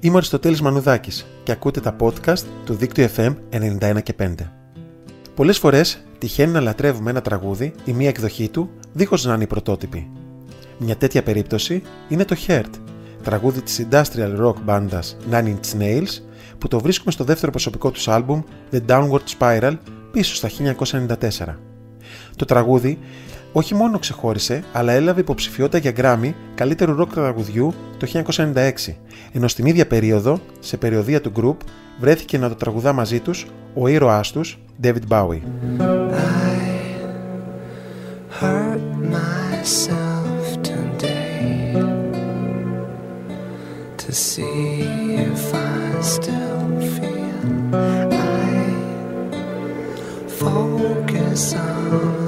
Είμαι ο Αριστοτέλης Μανουδάκης και ακούτε τα podcast του δίκτυου FM 91 και 5. Πολλές φορές τυχαίνει να λατρεύουμε ένα τραγούδι ή μία εκδοχή του δίχως να είναι η πρωτότυπη. Μια τέτοια περίπτωση είναι το Heart, τραγούδι της industrial rock μπάντας Nine Inch Nails που το βρίσκουμε στο δεύτερο προσωπικό τους άλμπουμ The Downward Spiral πίσω στα 1994. Το τραγούδι όχι μόνο ξεχώρισε, αλλά έλαβε υποψηφιότητα για Grammy καλύτερου ροκ τραγουδιού το 1996, ενώ στην ίδια περίοδο, σε περιοδία του group, βρέθηκε να το τραγουδά μαζί τους ο ήρωάς τους, David Bowie. to see if I still feel I focus on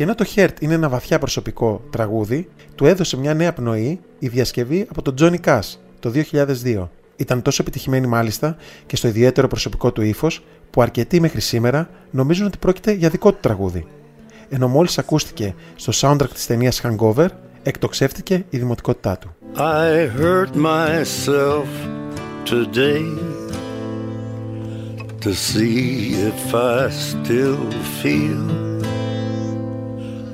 Και ενώ το Heart είναι ένα βαθιά προσωπικό τραγούδι, του έδωσε μια νέα πνοή η διασκευή από τον Johnny Cash το 2002. Ήταν τόσο επιτυχημένη μάλιστα και στο ιδιαίτερο προσωπικό του ύφος που αρκετοί μέχρι σήμερα νομίζουν ότι πρόκειται για δικό του τραγούδι. Ενώ μόλις ακούστηκε στο soundtrack της ταινίας Hangover, εκτοξεύτηκε η δημοτικότητά του. I hurt myself today to see if I still feel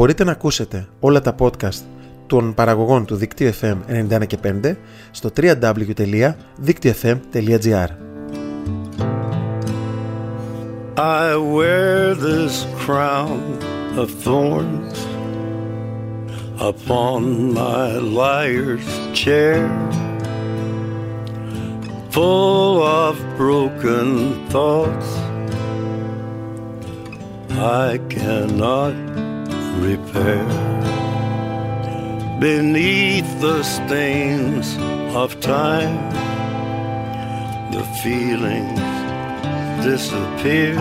Μπορείτε να ακούσετε όλα τα podcast των παραγωγών του δικτύου FM 91 και 5 στο www.diktυofm.gr I wear this crown of thorns upon my liar's chair, full of broken thoughts I cannot repair. Beneath the stains of time, the feelings disappear.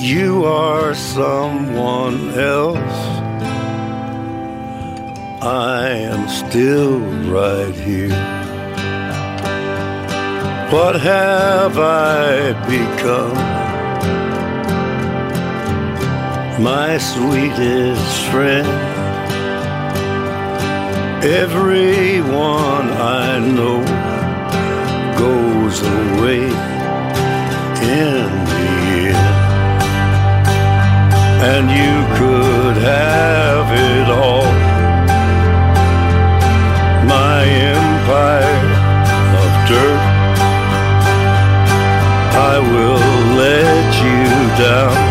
You are someone else. I am still right here. What have I become? My sweetest friend. Everyone I know goes away in the end. And you could have it all. My empire of dirt. I will let you down.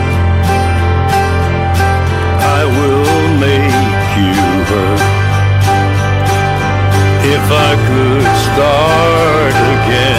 Start again